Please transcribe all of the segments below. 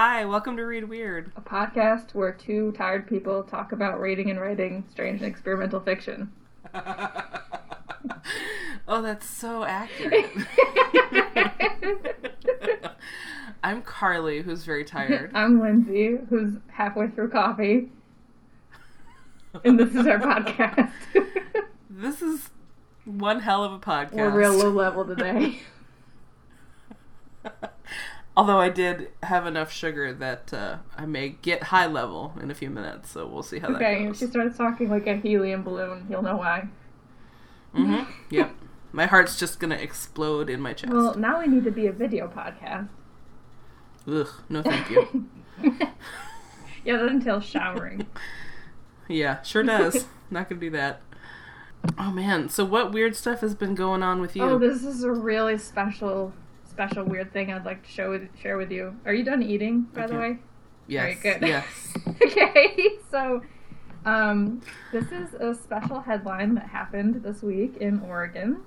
Hi, welcome to Read Weird. a podcast where two tired people talk about reading and writing strange and experimental fiction. oh, that's so accurate. I'm Carly, who's very tired. I'm Lindsay, who's halfway through coffee, and this is our podcast. This is one hell of a podcast. We're real low level today. Although I did have enough sugar that uh, I may get high level in a few minutes, so we'll see how Okay, that if goes. she starts talking like a helium balloon, you'll know why. Mm-hmm. Yep. My heart's just gonna explode in my chest. Well, now we need to be a video podcast. Ugh, no thank you. yeah, that entails showering. yeah, sure does. Not gonna do that. Oh man, so what weird stuff has been going on with you? Oh, this is a really special, special weird thing I'd like to show with, share with you. Are you done eating, by the way? yes. very good. Yes. okay, so um, this is a special headline that happened this week in Oregon.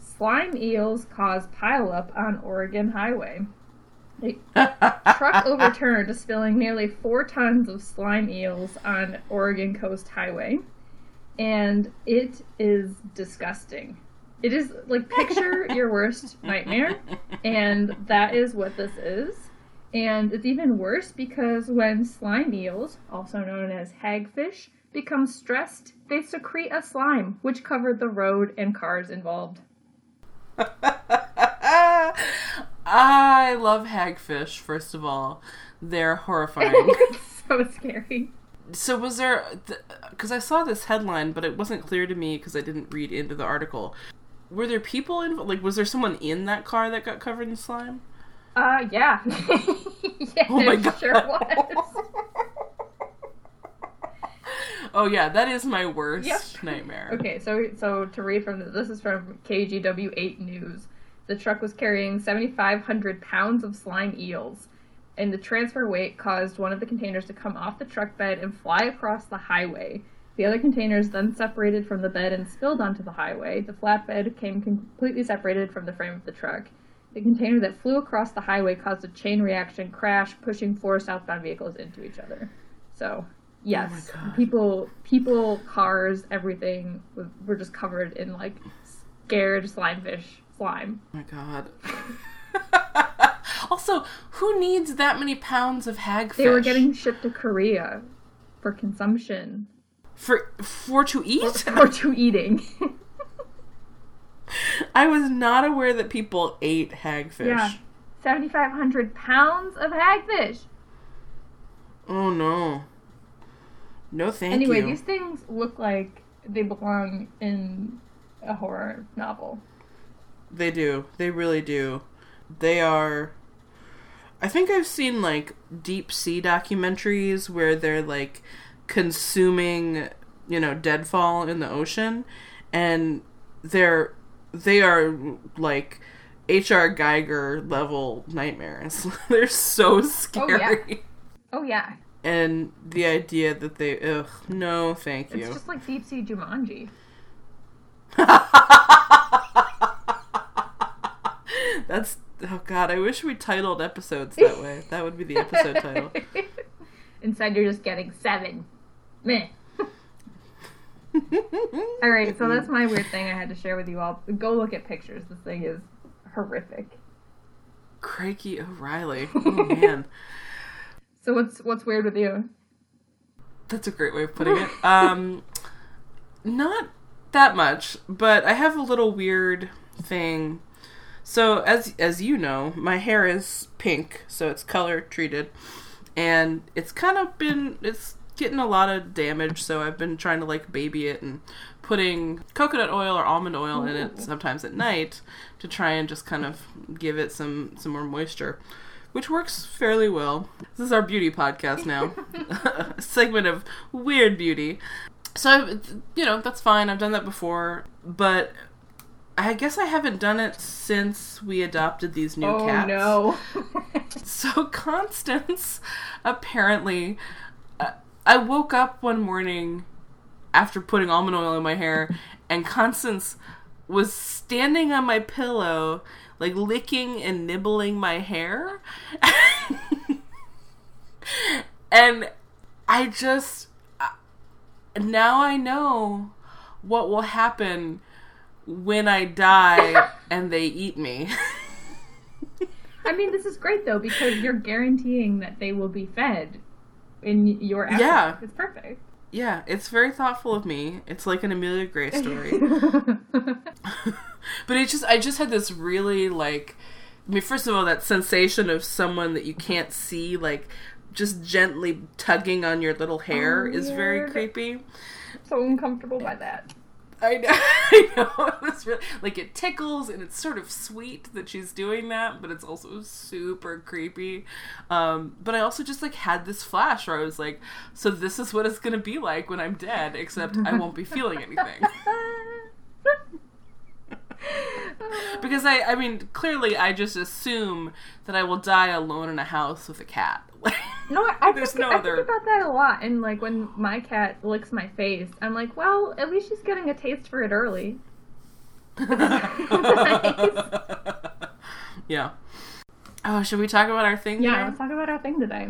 Slime eels cause pileup on Oregon highway. A truck overturned, spilling nearly four tons of slime eels on Oregon Coast Highway, and it is disgusting. It is like picture your worst nightmare, and that is what this is. And it's even worse because when slime eels, also known as hagfish, become stressed, they secrete a slime which covered the road and cars involved. I love hagfish, first of all. They're horrifying. so scary. so, was there. Because I saw this headline, but it wasn't clear to me because I didn't read into the article. Were there people in. Like, was there someone in that car that got covered in slime? Uh, yeah. yeah, Oh my God. sure was. Oh, yeah, that is my worst Yep. nightmare. Okay, so so to read from this, this is from KGW8 News. The truck was carrying 7,500 pounds of slime eels, and the transfer weight caused one of the containers to come off the truck bed and fly across the highway. The other containers then separated from the bed and spilled onto the highway. The flatbed came completely separated from the frame of the truck. The container that flew across the highway caused a chain reaction crash, pushing four southbound vehicles into each other. So, yes, oh God. people, people, cars, everything were just covered in like scared slimefish slime. Oh my god. also, who needs that many pounds of hagfish? They were getting shipped to Korea for consumption for for to eat. or to eating. I was not aware that people ate hagfish. yeah, seventy five hundred pounds of hagfish. Oh no. No, thank Anyway, you. Anyway, these things look like they belong in a horror novel. They do. They really do. They are. I think I've seen like deep sea documentaries where they're like consuming, you know, deadfall in the ocean, and they're they are like H.R. Giger level nightmares. they're so oh, scary. Oh yeah, And the idea that they ugh no thank you. it's just like deep sea Jumanji. That's oh god, I wish we titled episodes that way. That would be the episode title. Instead, you're just getting seven. Meh. All right, so that's my weird thing I had to share with you all. Go look at pictures. This thing is horrific. Craigie O'Reilly. Oh man. So what's what's weird with you? That's a great way of putting it. Um not that much, but I have a little weird thing. So as as you know, my hair is pink, so it's color treated. And it's kind of been it's getting a lot of damage, so I've been trying to like baby it and putting coconut oil or almond oil in it sometimes at night to try and just kind of give it some some more moisture. Which works fairly well. This is our beauty podcast now. a segment of weird beauty. So, you know, that's fine. I've done that before. But I guess I haven't done it since we adopted these new oh cats. no. So Constance, apparently, I woke up one morning after putting almond oil in my hair, and Constance was standing on my pillow, like licking and nibbling my hair. and I just now I know what will happen when I die and they eat me. I mean, this is great though because you're guaranteeing that they will be fed in your effort. Yeah. It's perfect. yeah, it's very thoughtful of me. It's like an Amelia Gray story. but it just I just had this really like I mean first of all that sensation of someone that you can't see like just gently tugging on your little hair Oh, is very creepy. so uncomfortable by that. I know, I know. It was really like it tickles and it's sort of sweet that she's doing that, but it's also super creepy. Um, but I also just like had this flash where I was like, so this is what it's gonna be like when I'm dead, except I won't be feeling anything. because I, I mean, clearly I just assume that I will die alone in a house with a cat. No, I, There's think, no I other- think about that a lot. And like when my cat licks my face, I'm like, well, at least she's getting a taste for it early. yeah. Oh, should we talk about our thing? Yeah, today? let's talk about our thing today.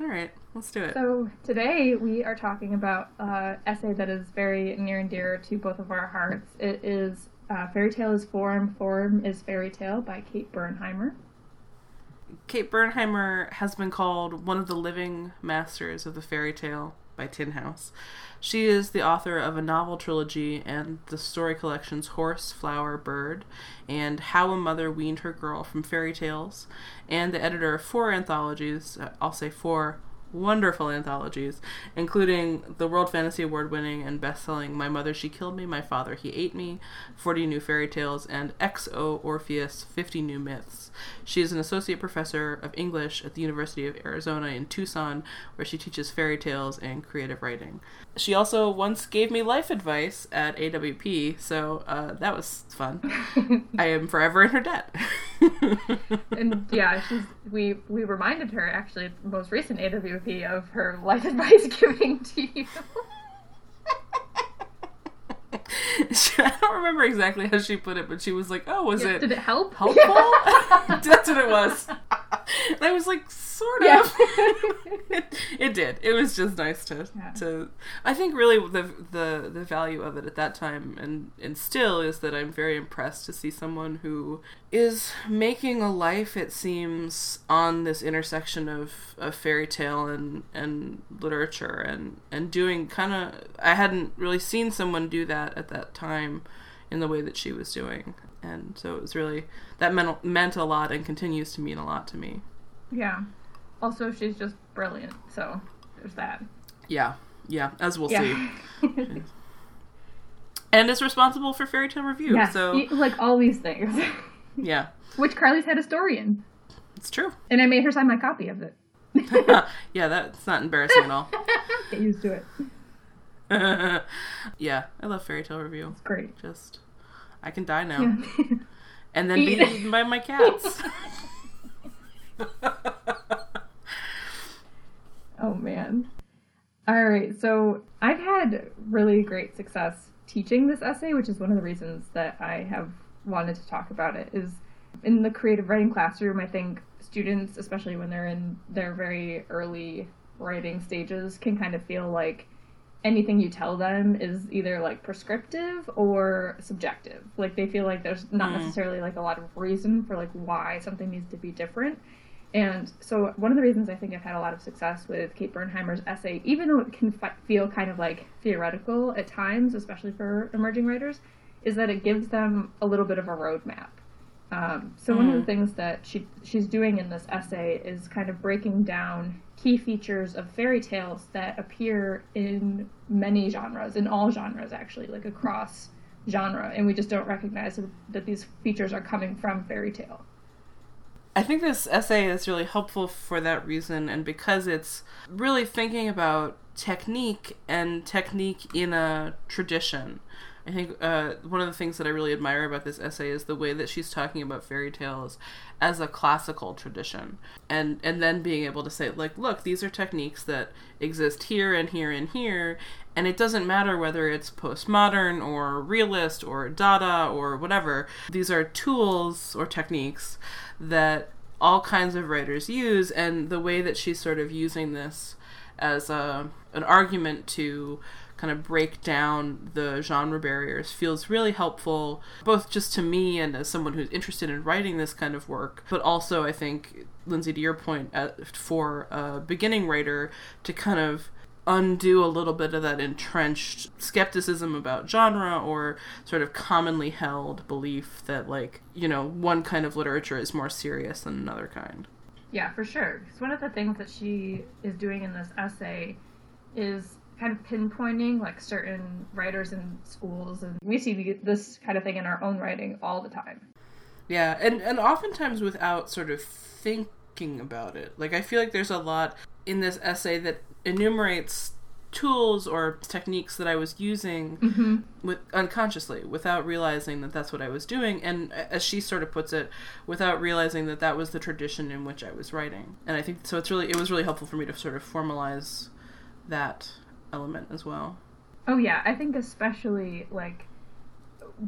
All right, let's do it. So today we are talking about uh, essay that is very near and dear to both of our hearts. It is uh, "Fairy Tale is Form, Form is Fairy Tale" by Kate Bernheimer. Kate Bernheimer has been called one of the living masters of the fairy tale by Tin House. She is the author of a novel trilogy and the story collections Horse, Flower, Bird, and How a Mother Weaned Her Girl from Fairy Tales, and the editor of four anthologies, uh, I'll say four wonderful anthologies, including the World Fantasy Award winning and best selling My Mother She Killed Me, My Father He Ate Me, 40 New Fairy Tales, and XO Orpheus 50 New Myths. She is an associate professor of English at the University of Arizona in Tucson, where she teaches fairy tales and creative writing. She also once gave me life advice at AWP, so uh, that was fun. I am forever in her debt. and yeah, she's we we reminded her actually most recent AWP of her life advice giving to you. She- I don't remember exactly how she put it, but she was like, "Oh, was it Did it help? helpful?" That's what it was. And I was like, "Sort Yeah. of." it, it did. It was just nice to Yeah. to. I think really the the the value of it at that time and and still is that I'm very impressed to see someone who is making a life. It seems on this intersection of, of fairy tale and and literature and and doing kind of. I hadn't really seen someone do that at that time in the way that she was doing. And so it was really that meant meant a lot and continues to mean a lot to me. yeah. Also, she's just brilliant. So there's that. Yeah, yeah, as we'll see. Yeah. And is responsible for Fairy Tale Review. yeah. So like all these things, yeah, which Carly's had a story in, it's true. and I made her sign my copy of it. yeah, that's not embarrassing at all. Get used to it. yeah, I love Fairy Tale Review. It's great. Just, I can die now and then be eaten by my cats. Oh man. All right, so I've had really great success teaching this essay, which is one of the reasons that I have wanted to talk about it is in the creative writing classroom, I think students, especially when they're in their very early writing stages, can kind of feel like anything you tell them is either like prescriptive or subjective. Like they feel like there's not Mm. necessarily like a lot of reason for like why something needs to be different. And so, one of the reasons I think I've had a lot of success with Kate Bernheimer's essay, even though it can fi- feel kind of like theoretical at times, especially for emerging writers, is that it gives them a little bit of a roadmap. Um, so, one of the Mm. things that she she's doing in this essay is kind of breaking down key features of fairy tales that appear in many genres, in all genres actually, like across genre, and we just don't recognize that these features are coming from fairy tale. I think this essay is really helpful for that reason, and because it's really thinking about technique and technique in a tradition. I think uh, one of the things that I really admire about this essay is the way that she's talking about fairy tales as a classical tradition, and and then being able to say like, look, these are techniques that exist here and here and here, and it doesn't matter whether it's postmodern or realist or Dada or whatever. These are tools or techniques that all kinds of writers use, and the way that she's sort of using this as a an argument to kind of break down the genre barriers feels really helpful, both just to me and as someone who's interested in writing this kind of work, but also I think, Lindsay, to your point, uh, for a beginning writer to kind of undo a little bit of that entrenched skepticism about genre or sort of commonly held belief that like you know one kind of literature is more serious than another kind. Yeah for sure. Because one of the things that she is doing in this essay is kind of pinpointing like certain writers in schools and we see this kind of thing in our own writing all the time. Yeah and and oftentimes without sort of thinking about it. Like i feel like there's a lot in this essay that enumerates tools or techniques that I was using mm-hmm. with unconsciously without realizing that that's what I was doing. And as she sort of puts it without realizing that that was the tradition in which I was writing. And I think so it's really it was really helpful for me to sort of formalize that element as well. Oh yeah. I think especially like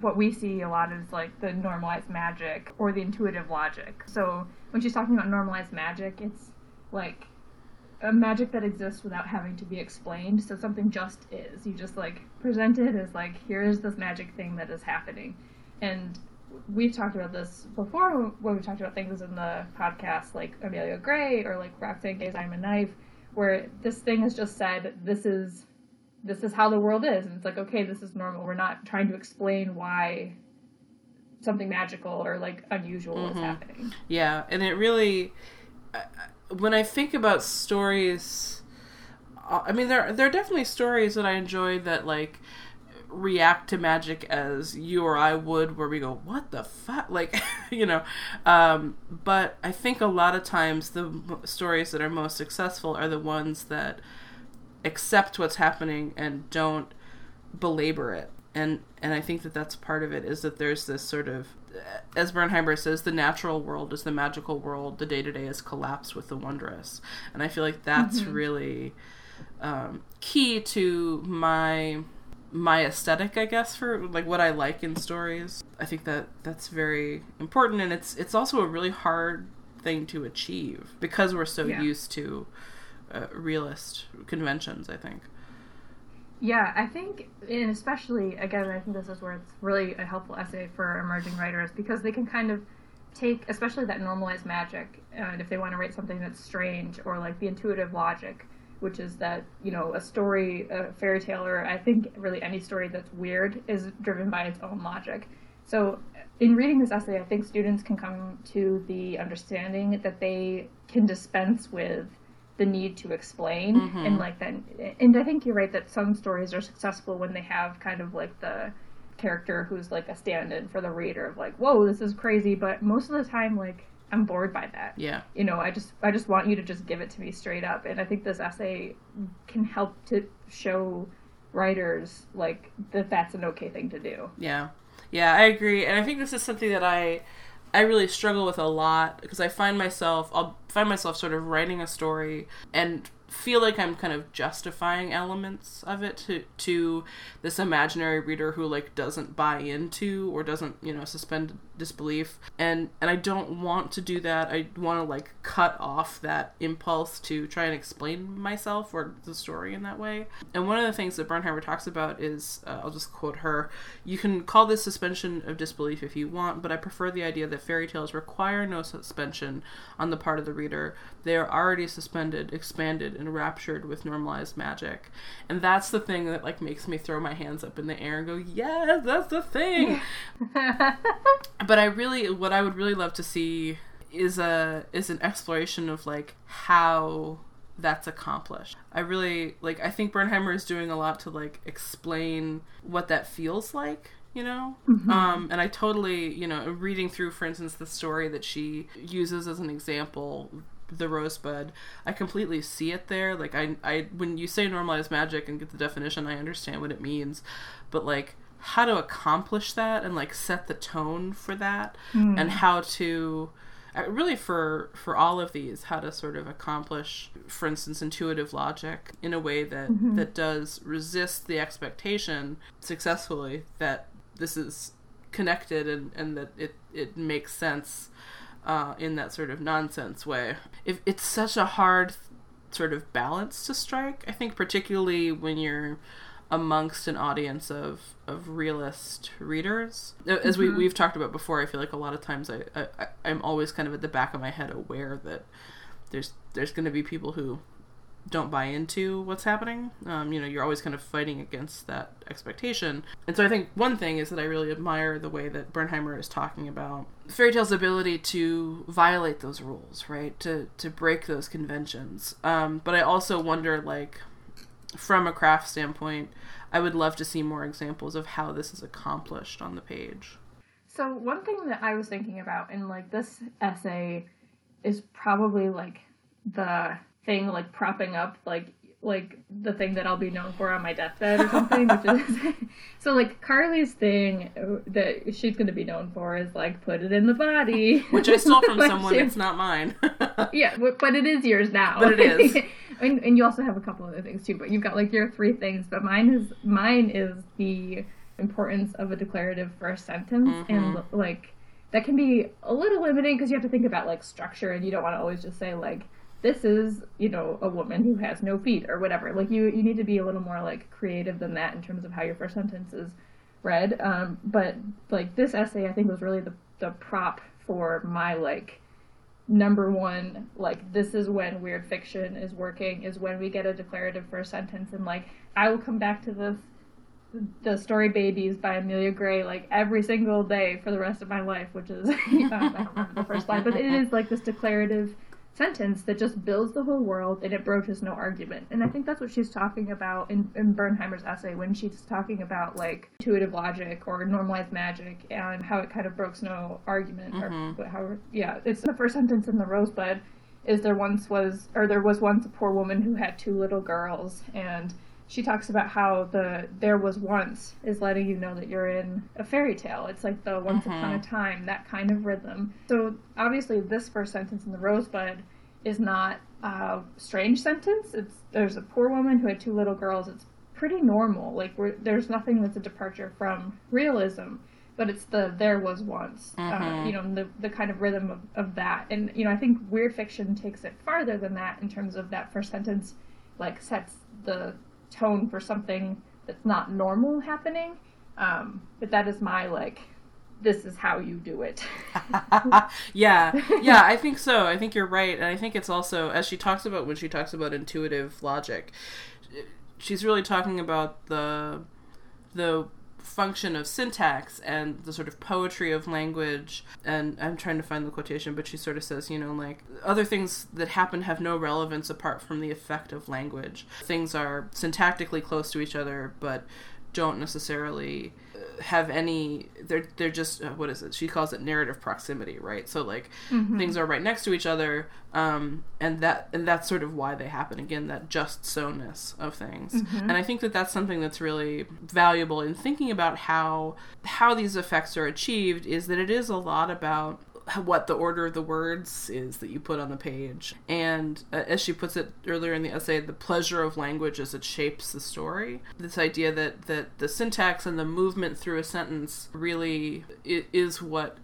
what we see a lot is like the normalized magic or the intuitive logic. So when she's talking about normalized magic it's like a magic that exists without having to be explained. So something just is. You just like present it as like here's this magic thing that is happening, and we've talked about this before when we talked about things in the podcast like Amelia Gray or like Roxane Gay's I'm a Knife, where this thing is just said this is this is how the world is, and it's like okay, this is normal. We're not trying to explain why something magical or like unusual mm-hmm. is happening. Yeah, and it really when I think about stories, uh, I mean there there are definitely stories that I enjoy that like react to magic as you or I would, where we go, "What the fuck?" Like, you know. Um, but I think a lot of times the stories that are most successful are the ones that accept what's happening and don't belabor it. And and I think that that's part of it is that there's this sort of as Bernheimer says, the natural world is the magical world. The day to day is collapsed with the wondrous, and I feel like that's mm-hmm. really um, key to my my aesthetic, I guess, for like what I like in stories. I think that that's very important, and it's it's also a really hard thing to achieve because we're so yeah. used to uh, realist conventions. I think. Yeah, I think, and especially again, I think this is where it's really a helpful essay for emerging writers because they can kind of take, especially that normalized magic, and if they want to write something that's strange or like the intuitive logic, which is that you know a story, a fairy tale, or I think really any story that's weird is driven by its own logic. So, in reading this essay, I think students can come to the understanding that they can dispense with the need to explain mm-hmm. and like that and i think you're right that some stories are successful when they have kind of like the character who's like a stand-in for the reader of like whoa this is crazy but most of the time like i'm bored by that. Yeah. You know i just i just want you to just give it to me straight up and i think this essay can help to show writers like that that's an okay thing to do. Yeah. Yeah i agree and i think this is something that i I really struggle with a lot because I find myself I'll find myself sort of writing a story and feel like I'm kind of justifying elements of it to to this imaginary reader who like doesn't buy into or doesn't you know suspend disbelief and and I don't want to do that I want to like cut off that impulse to try and explain myself or the story in that way and one of the things that Bernheimer talks about is uh, I'll just quote her you can call this suspension of disbelief if you want but I prefer the idea that fairy tales require no suspension on the part of the reader they are already suspended expanded enraptured with normalized magic. And that's the thing that like makes me throw my hands up in the air and go, "Yes, that's the thing." but I really what I would really love to see is a is an exploration of like how that's accomplished. I really like I think Bernheimer is doing a lot to like explain what that feels like you know mm-hmm. um, and i totally you know reading through for instance the story that she uses as an example the rosebud i completely see it there like i i when you say normalized magic and get the definition i understand what it means but like how to accomplish that and like set the tone for that mm. and how to uh, really for for all of these how to sort of accomplish for instance intuitive logic in a way that mm-hmm. that does resist the expectation successfully that this is connected and and that it it makes sense uh, in that sort of nonsense way. If it's such a hard sort of balance to strike, I think particularly when you're amongst an audience of of realist readers. As we we've talked about before, I feel like a lot of times I, I I'm always kind of at the back of my head aware that there's there's going to be people who don't buy into what's happening. Um, you know, you're always kind of fighting against that expectation. And so I think one thing is that I really admire the way that Bernheimer is talking about fairy tale's ability to violate those rules, right? To to break those conventions. Um, but I also wonder, like, from a craft standpoint, I would love to see more examples of how this is accomplished on the page. So one thing that I was thinking about, in like this essay is probably like the thing like propping up like like the thing that I'll be known for on my deathbed or something. which is so like Carly's thing uh, that she's going to be known for is like put it in the body, which I stole from someone. It's not mine. yeah, but it is yours now. But it is. And, and you also have a couple other things too. But you've got like your three things. But mine is mine is the importance of a declarative first sentence mm-hmm. and like that can be a little limiting because you have to think about like structure and you don't want to always just say like this is you know a woman who has no feet or whatever like you you need to be a little more like creative than that in terms of how your first sentence is read um, but like this essay i think was really the, the prop for my like number one like this is when weird fiction is working is when we get a declarative first sentence. And like i will come back to this the story babies by amelia gray like every single day for the rest of my life which is don't remember the first line. But it is like this declarative sentence that just builds the whole world and it broaches no argument. And I think that's what she's talking about in, in Bernheimer's essay when she's talking about like intuitive logic or normalized magic and how it kind of broke no argument. Mm-hmm. Or how, yeah, it's the first sentence in the Rosebud is there once was, or there was once a poor woman who had two little girls and she talks about how the there was once is letting you know that you're in a fairy tale. It's like the once mm-hmm. upon a time, that kind of rhythm. So obviously this first sentence in the Rosebud is not a strange sentence. It's there's a poor woman who had two little girls. It's pretty normal. Like there's nothing that's a departure from realism, but it's the there was once. Uh, mm-hmm. Uh, you know the the kind of rhythm of, of that. And you know I think weird fiction takes it farther than that in terms of that first sentence, like sets the tone for something that's not normal happening. Um, but that is my like this is how you do it. yeah, yeah, I think so. I think you're right, and I think it's also as she talks about when she talks about intuitive logic, she's really talking about the the function of syntax and the sort of poetry of language. And I'm trying to find the quotation, but she sort of says, you know, like other things that happen have no relevance apart from the effect of language. Things are syntactically close to each other, but don't necessarily have any they're they're just uh, what is it she calls it narrative proximity right so like mm-hmm. things are right next to each other um and that and that's sort of why they happen again that just so-ness of things mm-hmm. and i think that that's something that's really valuable in thinking about how how these effects are achieved is that it is a lot about what the order of the words is that you put on the page. And uh, as she puts it earlier in the essay, the pleasure of language as it shapes the story. This idea that, that the syntax and the movement through a sentence really is what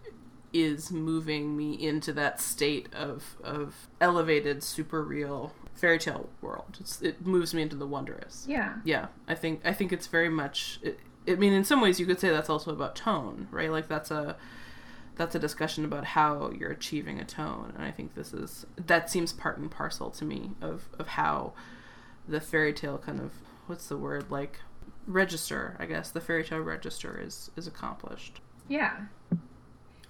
is moving me into that state of, of elevated, super real fairy tale world. It's, it moves me into the wondrous. Yeah. Yeah. I think I think it's very much. It, I mean, in some ways, you could say that's also about tone, right? Like that's a that's a discussion about how you're achieving a tone and i think this is that seems part and parcel to me of of how the fairy tale kind of what's the word like register i guess the fairy tale register is is accomplished. Yeah.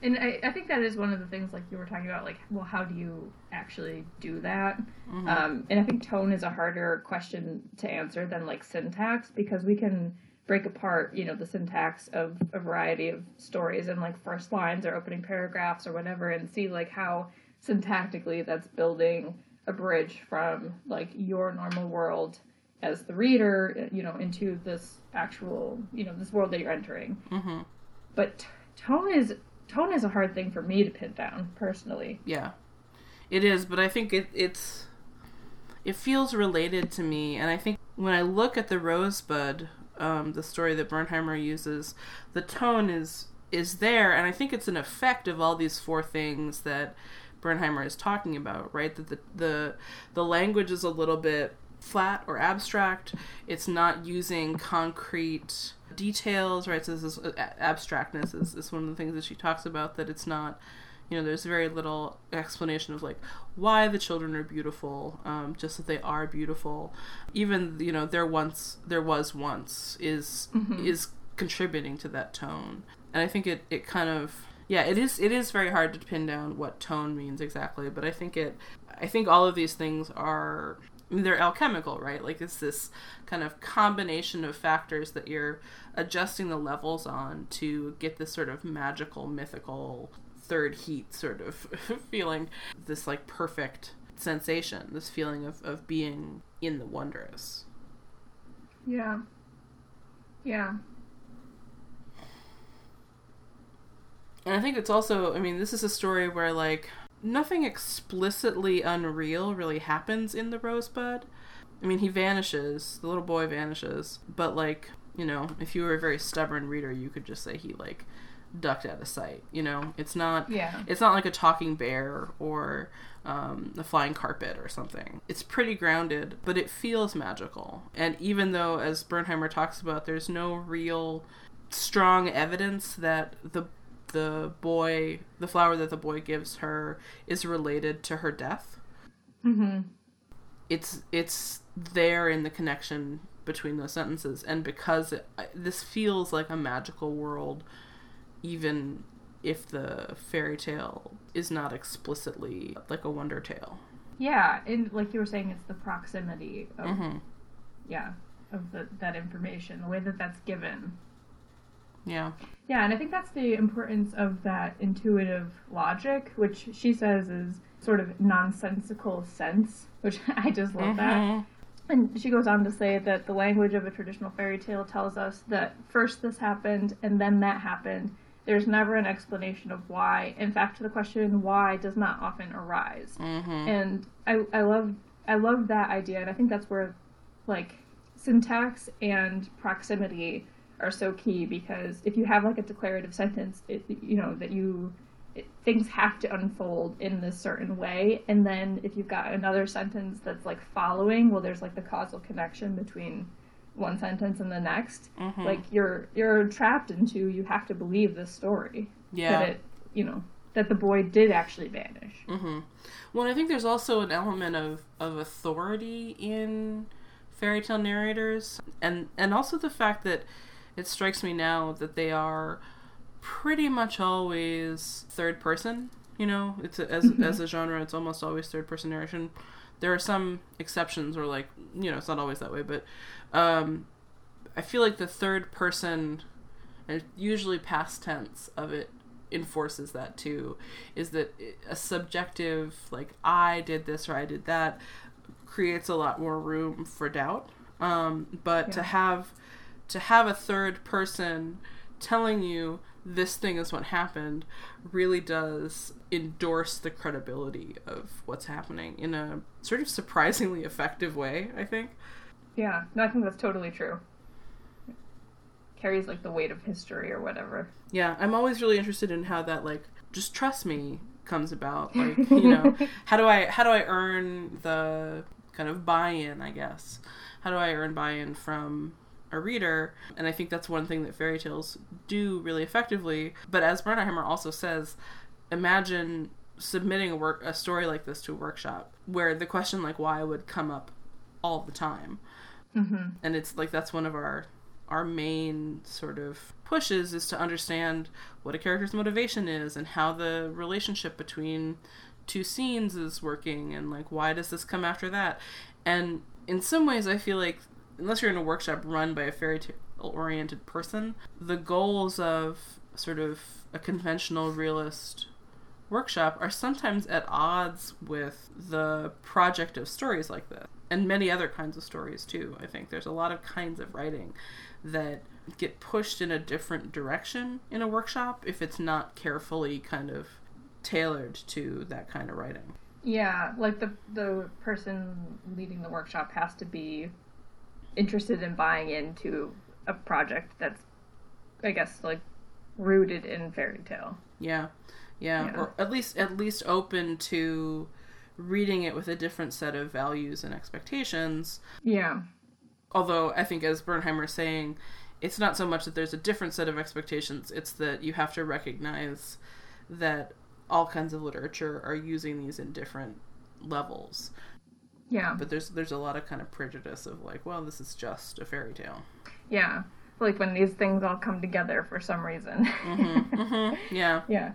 And I, I think that is one of the things like you were talking about like well how do you actually do that? Mm-hmm. um, and i think tone is a harder question to answer than like syntax because we can break apart, you know, the syntax of a variety of stories and like first lines or opening paragraphs or whatever and see like how syntactically that's building a bridge from like your normal world as the reader, you know, into this actual, you know, this world that you're entering. Mm-hmm. But t- tone is tone is a hard thing for me to pin down personally. Yeah, it is. But I think it, it's it feels related to me, and I think when I look at the Rosebud um, the story that Bernheimer uses, the tone is is there, and I think it's an effect of all these four things that Bernheimer is talking about, right? That the the the language is a little bit flat or abstract. It's not using concrete details, right? So this is, abstractness is, is one of the things that she talks about. That it's not, you know, there's very little explanation of like why the children are beautiful, um, just that they are beautiful. Even you know, there once there was once is Mhm. is contributing to that tone, and I think it it kind of yeah it is it is very hard to pin down what tone means exactly, but I think it I think all of these things are I mean, they're alchemical, right? Like it's this kind of combination of factors that you're adjusting the levels on to get this sort of magical, mythical third heat sort of feeling, this like perfect sensation, this feeling of, of being in the wondrous. Yeah. Yeah. And I think it's also, I mean, this is a story where like nothing explicitly unreal really happens in the Rosebud. I mean, he vanishes, the little boy vanishes, but like, you know, if you were a very stubborn reader, you could just say he like ducked out of sight, you know? It's not Yeah. it's not like a talking bear or um, a flying carpet or something. It's pretty grounded, but it feels magical. And even though, as Bernheimer talks about, there's no real strong evidence that the the boy, the flower that the boy gives her, is related to her death. Mm-hmm. It's it's there in the connection between those sentences, and because it, this feels like a magical world, even if the fairy tale is not explicitly like a wonder tale. Yeah, and like you were saying, it's the proximity of hmm yeah of the, that information, the way that that's given. Yeah. Yeah, and I think that's the importance of that intuitive logic, which she says is sort of nonsensical sense, which I just love that. Mhm. And she goes on to say that the language of a traditional fairy tale tells us that first this happened and then that happened. There's never an explanation of why. In fact, the question why does not often arise. Mhm. And I, I love I love that idea, and I think that's where like syntax and proximity are so key because if you have like a declarative sentence, it, you know that you it, things have to unfold in this certain way, and then if you've got another sentence that's like following, well, there's like the causal connection between one sentence and the next. Mhm. Like you're you're trapped into you have to believe this story yeah. that it you know that the boy did actually vanish. hmm Well, I think there's also an element of, of authority in fairy tale narrators, and and also the fact that it strikes me now that they are pretty much always third person. You know, it's a, as as a genre, it's almost always third person narration. There are some exceptions, or like you know, it's not always that way, but um, I feel like the third person, and usually past tense of it, enforces that too is that a subjective like i did this or i did that creates a lot more room for doubt. Um, but to have to have a third person telling you this thing is what happened really does endorse the credibility of what's happening in a sort of surprisingly effective way i think Yeah, no, I think that's totally true. Carries like the weight of history or whatever. Yeah, I'm always really interested in how that like just trust me comes about. Like, you know, how do I how do I earn the kind of buy-in, I guess. How do I earn buy-in from a reader? And I think that's one thing that fairy tales do really effectively. But as Bernheimer also says, imagine submitting a work a story like this to a workshop where the question like why would come up all the time Mm-hmm. and it's like that's one of our our main sort of pushes is to understand what a character's motivation is and how the relationship between two scenes is working and like why does this come after that and in some ways i feel like unless you're in a workshop run by a fairy tale oriented person the goals of sort of a conventional realist workshop are sometimes at odds with the project of stories like this and many other kinds of stories too i think there's a lot of kinds of writing that get pushed in a different direction in a workshop if it's not carefully kind of tailored to that kind of writing Yeah, like the the person leading the workshop has to be interested in buying into a project that's, I guess, like rooted in fairy tale. Yeah. Yeah. Yeah. Or at least at least open to reading it with a different set of values and expectations. Yeah. Although I think as Bernheimer is saying, it's not so much that there's a different set of expectations, it's that you have to recognize that all kinds of literature are using these in different levels. Yeah. But there's there's a lot of kind of prejudice of like, well, this is just a fairy tale. Yeah. Like when these things all come together for some reason. hmm Yeah. Yeah.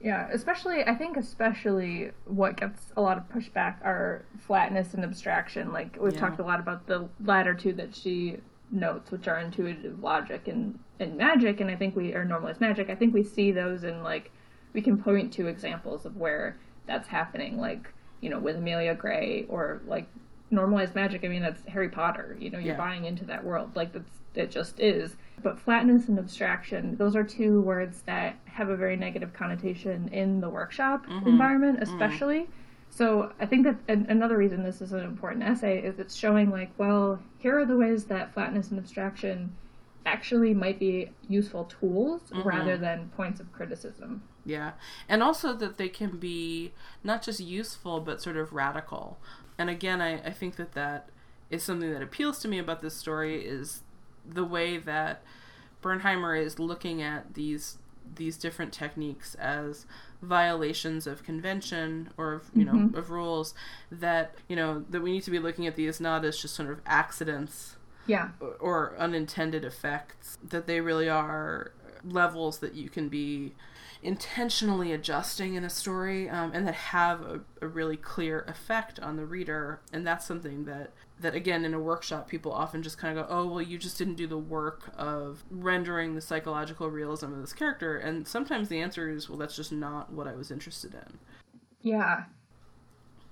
Yeah, especially I think especially what gets a lot of pushback are flatness and abstraction. Like we've Yeah. talked a lot about the latter two that she notes, which are intuitive logic and, and magic, and I think we are normalized magic. I think we see those in like we can point to examples of where that's happening, like, you know, with Amelia Gray or like normalized magic, I mean that's Harry Potter. You know, you're Yeah. buying into that world. Like that's it just is. But flatness and abstraction, those are two words that have a very negative connotation in the workshop mm-hmm. environment, mm-hmm. especially. So I think that another reason this is an important essay is it's showing like, well, here are the ways that flatness and abstraction actually might be useful tools mm-hmm. rather than points of criticism. Yeah. And also that they can be not just useful, but sort of radical. And again, I, I think that that is something that appeals to me about this story is the way that Bernheimer is looking at these these different techniques as violations of convention or of, you know of rules that you know that we need to be looking at these not as just sort of accidents Yeah. or- or unintended effects that they really are levels that you can be intentionally adjusting in a story um, and that have a, a really clear effect on the reader and that's something that that again in a workshop people often just kind of go oh well you just didn't do the work of rendering the psychological realism of this character and sometimes the answer is well that's just not what i was interested in Yeah.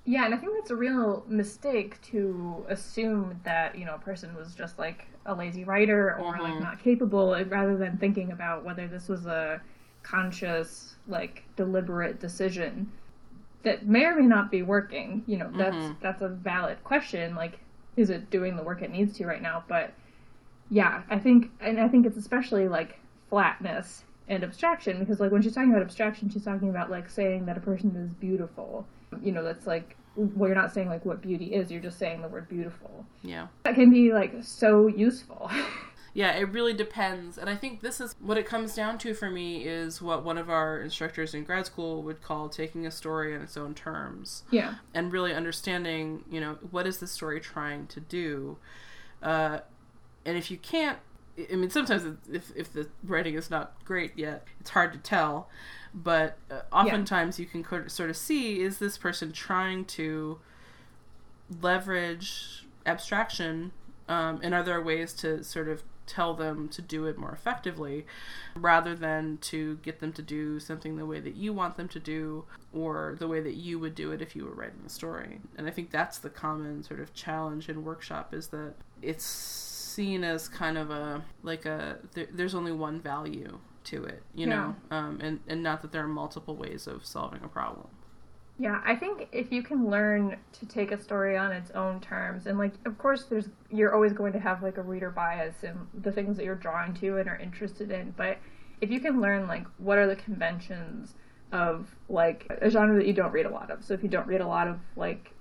Yeah, and I think that's a real mistake to assume that, you know, a person was just like a lazy writer or like Mhm. not capable rather than thinking about whether this was a conscious, like deliberate decision that may or may not be working. You know, that's Mhm. that's a valid question. Like, is it doing the work it needs to right now? But yeah, I think and I think it's especially like flatness and abstraction because like when she's talking about abstraction she's talking about like saying that a person is beautiful. You know that's like well you're not saying like what beauty is you're just saying the word beautiful. Yeah. That can be like so useful Yeah, it really depends. And I think this is what it comes down to for me is what one of our instructors in grad school would call taking a story on its own terms yeah and really understanding, you know, what is the story trying to do. Uh, and if you can't, I mean, sometimes if, if the writing is not great yet, it's hard to tell. But uh, oftentimes you can sort of see is this person trying to leverage abstraction um, and are there ways to sort of tell them to do it more effectively rather than to get them to do something the way that you want them to do or the way that you would do it if you were writing the story. And i think that's the common sort of challenge in workshop is that it's seen as kind of a like a there, there's only one value to it you know um, and, and not that there are multiple ways of solving a problem Yeah, I think if you can learn to take a story on its own terms, and like, of course, there's you're always going to have like a reader bias and the things that you're drawn to and are interested in. But if you can learn like what are the conventions of like a genre that you don't read a lot of, so if you don't read a lot of like,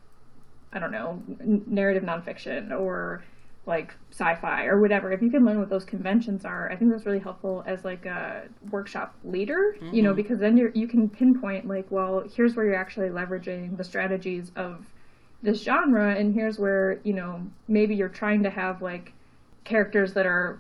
I don't know, narrative nonfiction or like sci-fi or whatever if you can learn what those conventions are i think that's really helpful as like a workshop leader you know Mhm. because then you're, you can pinpoint like well here's where you're actually leveraging the strategies of this genre and here's where you know maybe you're trying to have like characters that are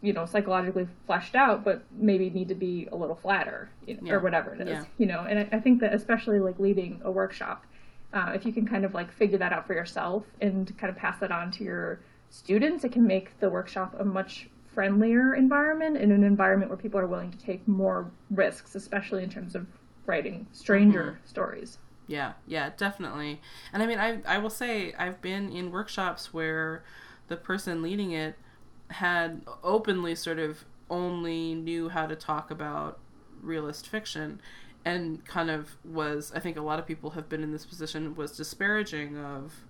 you know psychologically fleshed out but maybe need to be a little flatter you know, Yeah. or whatever it is Yeah. you know and I, I think that especially like leading a workshop uh, if you can kind of like figure that out for yourself and kind of pass that on to your students it can make the workshop a much friendlier environment and an environment where people are willing to take more risks especially in terms of writing stranger mm-hmm. stories Yeah, yeah, definitely. And I mean, I I will say I've been in workshops where the person leading it had openly sort of only knew how to talk about realist fiction and kind of was I think a lot of people have been in this position was disparaging of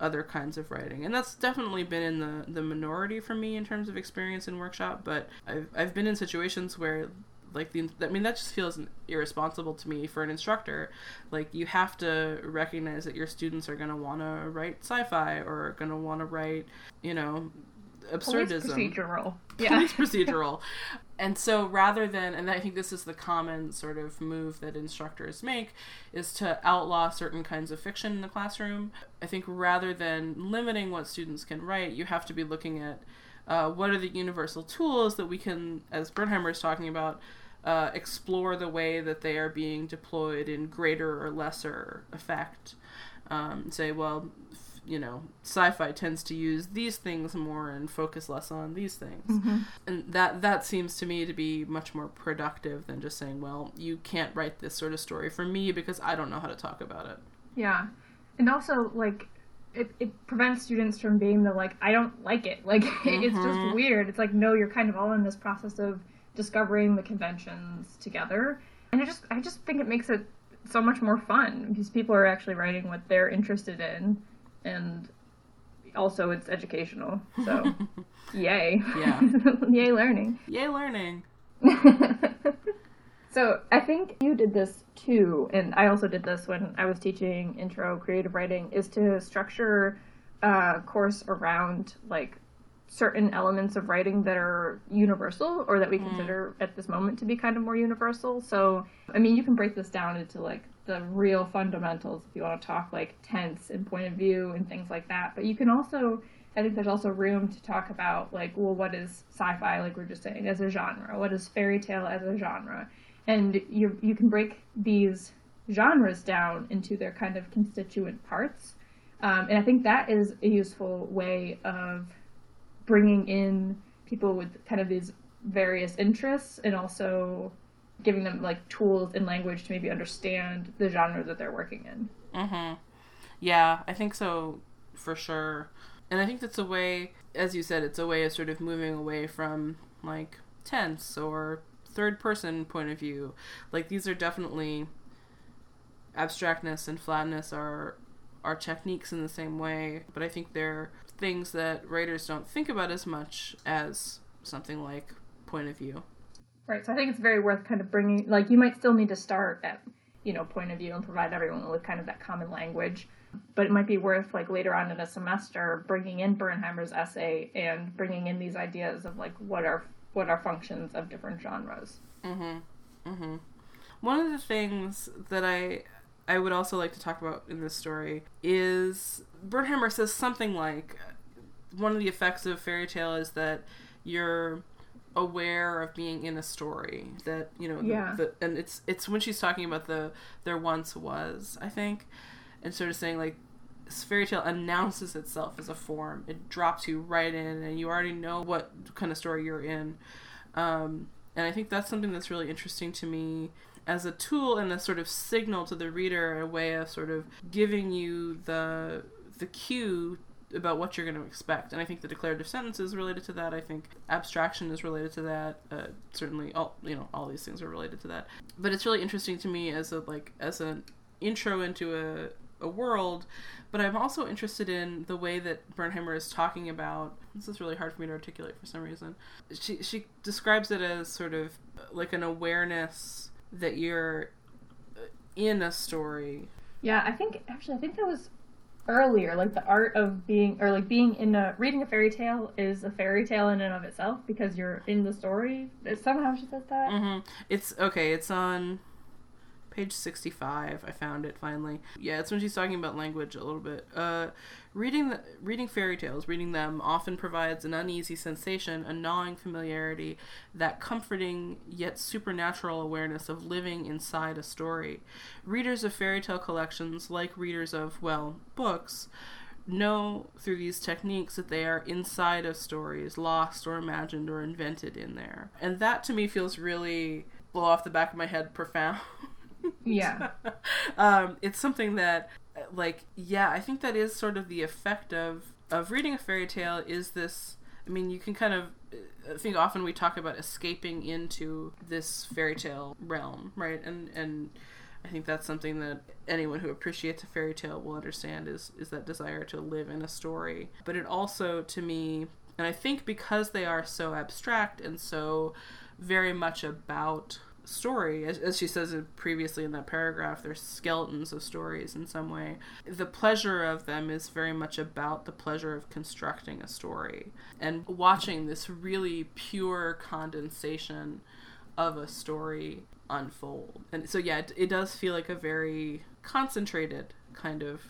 other kinds of writing. And that's definitely been in the, the minority for me in terms of experience in workshop, but I've, I've been in situations where like the i mean that just feels irresponsible to me for an instructor like you have to recognize that your students are going to want to write sci-fi or going to want to write you know absurdism. Police procedural. Yeah. Police procedural. And so rather than and i think this is the common sort of move that instructors make is to outlaw certain kinds of fiction in the classroom. I think rather than limiting what students can write you have to be looking at uh, what are the universal tools that we can as bernheimer is talking about uh, explore the way that they are being deployed in greater or lesser effect. Um, say well you know, sci-fi tends to use these things more and focus less on these things. Mm-hmm. And that that seems to me to be much more productive than just saying, well, you can't write this sort of story for me because I don't know how to talk about it. Yeah. And also like it, it prevents students from being the like I don't like it. Like mm-hmm. it's just mm-hmm. weird. It's like no, you're kind of all in this process of discovering the conventions together. And I just I just think it makes it so much more fun because people are actually writing what they're interested in and also it's educational. So, yay. Yeah. yay learning. Yay learning. so, I think you did this too, and I also did this when I was teaching intro creative writing, is to structure a course around like certain elements of writing that are universal or that we mm. consider at this moment to be kind of more universal. So, I mean, you can break this down into like the real fundamentals if you want to talk like tense and point of view and things like that. But you can also, I think there's also room to talk about like, well, what is sci-fi, like we are just saying, as a genre? What is fairy tale as a genre? And you you can break these genres down into their kind of constituent parts. Um, and I think that is a useful way of bringing in people with kind of these various interests and also giving them like tools and language to maybe understand the genre that they're working in. Mm-hmm. Yeah, I think so for sure. And I think that's a way, as you said, it's a way of sort of moving away from like tense or third person point of view. Like these are definitely abstractness and flatness are are techniques in the same way, but I think they're things that writers don't think about as much as something like point of view. Right. So I think it's very worth kind of bringing, like, you might still need to start at, you know, point of view and provide everyone with kind of that common language. But it might be worth, like, later on in a semester, bringing in Bernheimer's essay and bringing in these ideas of, like, what are what are functions of different genres. Mm-hmm. Mm-hmm. One of the things that I I would also like to talk about in this story is Bernheimer says something like one of the effects of fairy tale is that you're aware of being in a story that you know yeah. the, the, and it's it's when she's talking about the there once was i think and sort of saying like fairy tale announces itself as a form it drops you right in and you already know what kind of story you're in um, and i think that's something that's really interesting to me as a tool and a sort of signal to the reader a way of sort of giving you the the cue about what you're going to expect. And I think the declarative sentence is related to that. I think abstraction is related to that. Uh, certainly, all you know, all these things are related to that. But it's really interesting to me as a like as an intro into a a world. But I'm also interested in the way that Bernheimer is talking about. This is really hard for me to articulate for some reason. She she describes it as sort of like an awareness that you're in a story. Yeah, I think actually I think that was earlier like the art of being or like being in a reading a fairy tale is a fairy tale in and of itself because you're in the story somehow she says that mm-hmm. it's okay it's on page 65 i found it finally. Yeah it's when she's talking about language a little bit. Uh, reading the, reading fairy tales reading them often provides an uneasy sensation a gnawing familiarity that comforting yet supernatural awareness of living inside a story. Readers of fairy tale collections like readers of well books know through these techniques that they are inside of stories lost or imagined or invented in there. And that to me feels really blow off the back of my head profound yeah. um, it's something that, like, yeah, I think that is sort of the effect of of reading a fairy tale. Is this? I mean, you can kind of I think often we talk about escaping into this fairy tale realm, right? And and I think that's something that anyone who appreciates a fairy tale will understand is is that desire to live in a story. But it also to me and I think because they are so abstract and so very much about story, as, as she says previously in that paragraph, they're skeletons of stories in some way. The pleasure of them is very much about the pleasure of constructing a story and watching this really pure condensation of a story unfold. And so, yeah, it, it does feel like a very concentrated kind of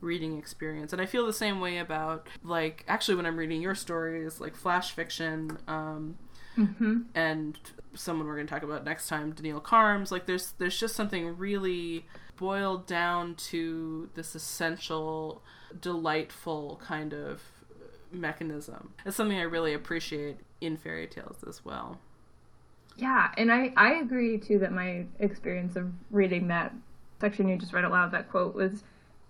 reading experience. And I feel the same way about, like, actually, when I'm reading your stories, like flash fiction, um, mm-hmm. and someone we're going to talk about next time, Daniil Kharms. Like, there's there's just something really boiled down to this essential, delightful kind of mechanism. It's something I really appreciate in fairy tales as well. Yeah, and I I agree too that my experience of reading that section you just read aloud that quote was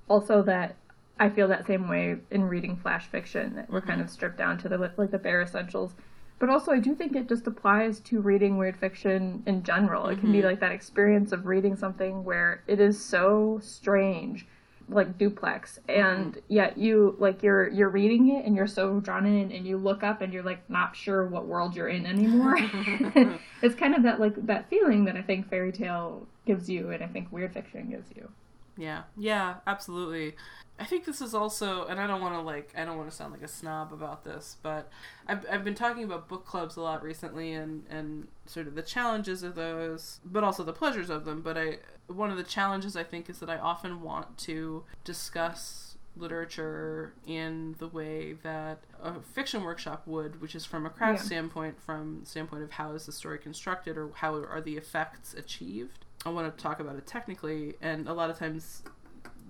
also that I feel that same way in reading flash fiction that we're mm-hmm. kind of stripped down to the like the bare essentials. But also, I do think it just applies to reading weird fiction in general. It can be mm-hmm. like that experience of reading something where it is so strange, like duplex, and mm-hmm. yet you like you're you're reading it and you're so drawn in, and you look up and you're like not sure what world you're in anymore. it's kind of that like that feeling that I think fairy tale gives you, and I think weird fiction gives you. Yeah, yeah, absolutely. I think this is also, and I don't want to like, I don't want to sound like a snob about this, but I've, I've been talking about book clubs a lot recently, and and sort of the challenges of those, but also the pleasures of them. But I, one of the challenges I think is that I often want to discuss literature in the way that a fiction workshop would, which is from a craft yeah. standpoint, from standpoint of how is the story constructed or how are the effects achieved. I want to talk about it technically, and a lot of times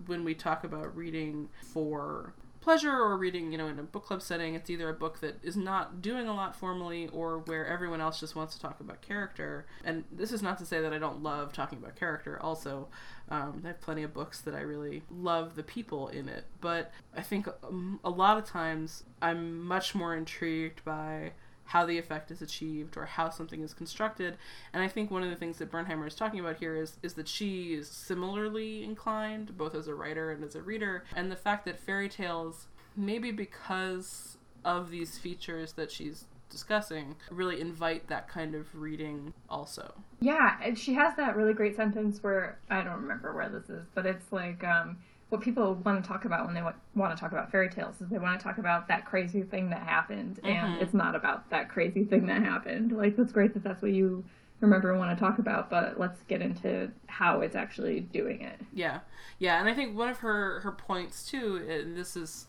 when we talk about reading for pleasure or reading, you know, in a book club setting, it's either a book that is not doing a lot formally or where everyone else just wants to talk about character. And this is not to say that I don't love talking about character. Also, um, I have plenty of books that I really love the people in it. But I think um, a lot of times I'm much more intrigued by how the effect is achieved or how something is constructed. And I think one of the things that Bernheimer is talking about here is is that she is similarly inclined, both as a writer and as a reader, and the fact that fairy tales, maybe because of these features that she's discussing really invite that kind of reading also. Yeah, and she has that really great sentence where I don't remember where this is, but it's like um what people want to talk about when they want to talk about fairy tales is they want to talk about that crazy thing that happened, mm-hmm. and it's not about that crazy thing that happened. Like that's great that that's what you remember and want to talk about, but let's get into how it's actually doing it. Yeah, yeah, and I think one of her her points too, and this is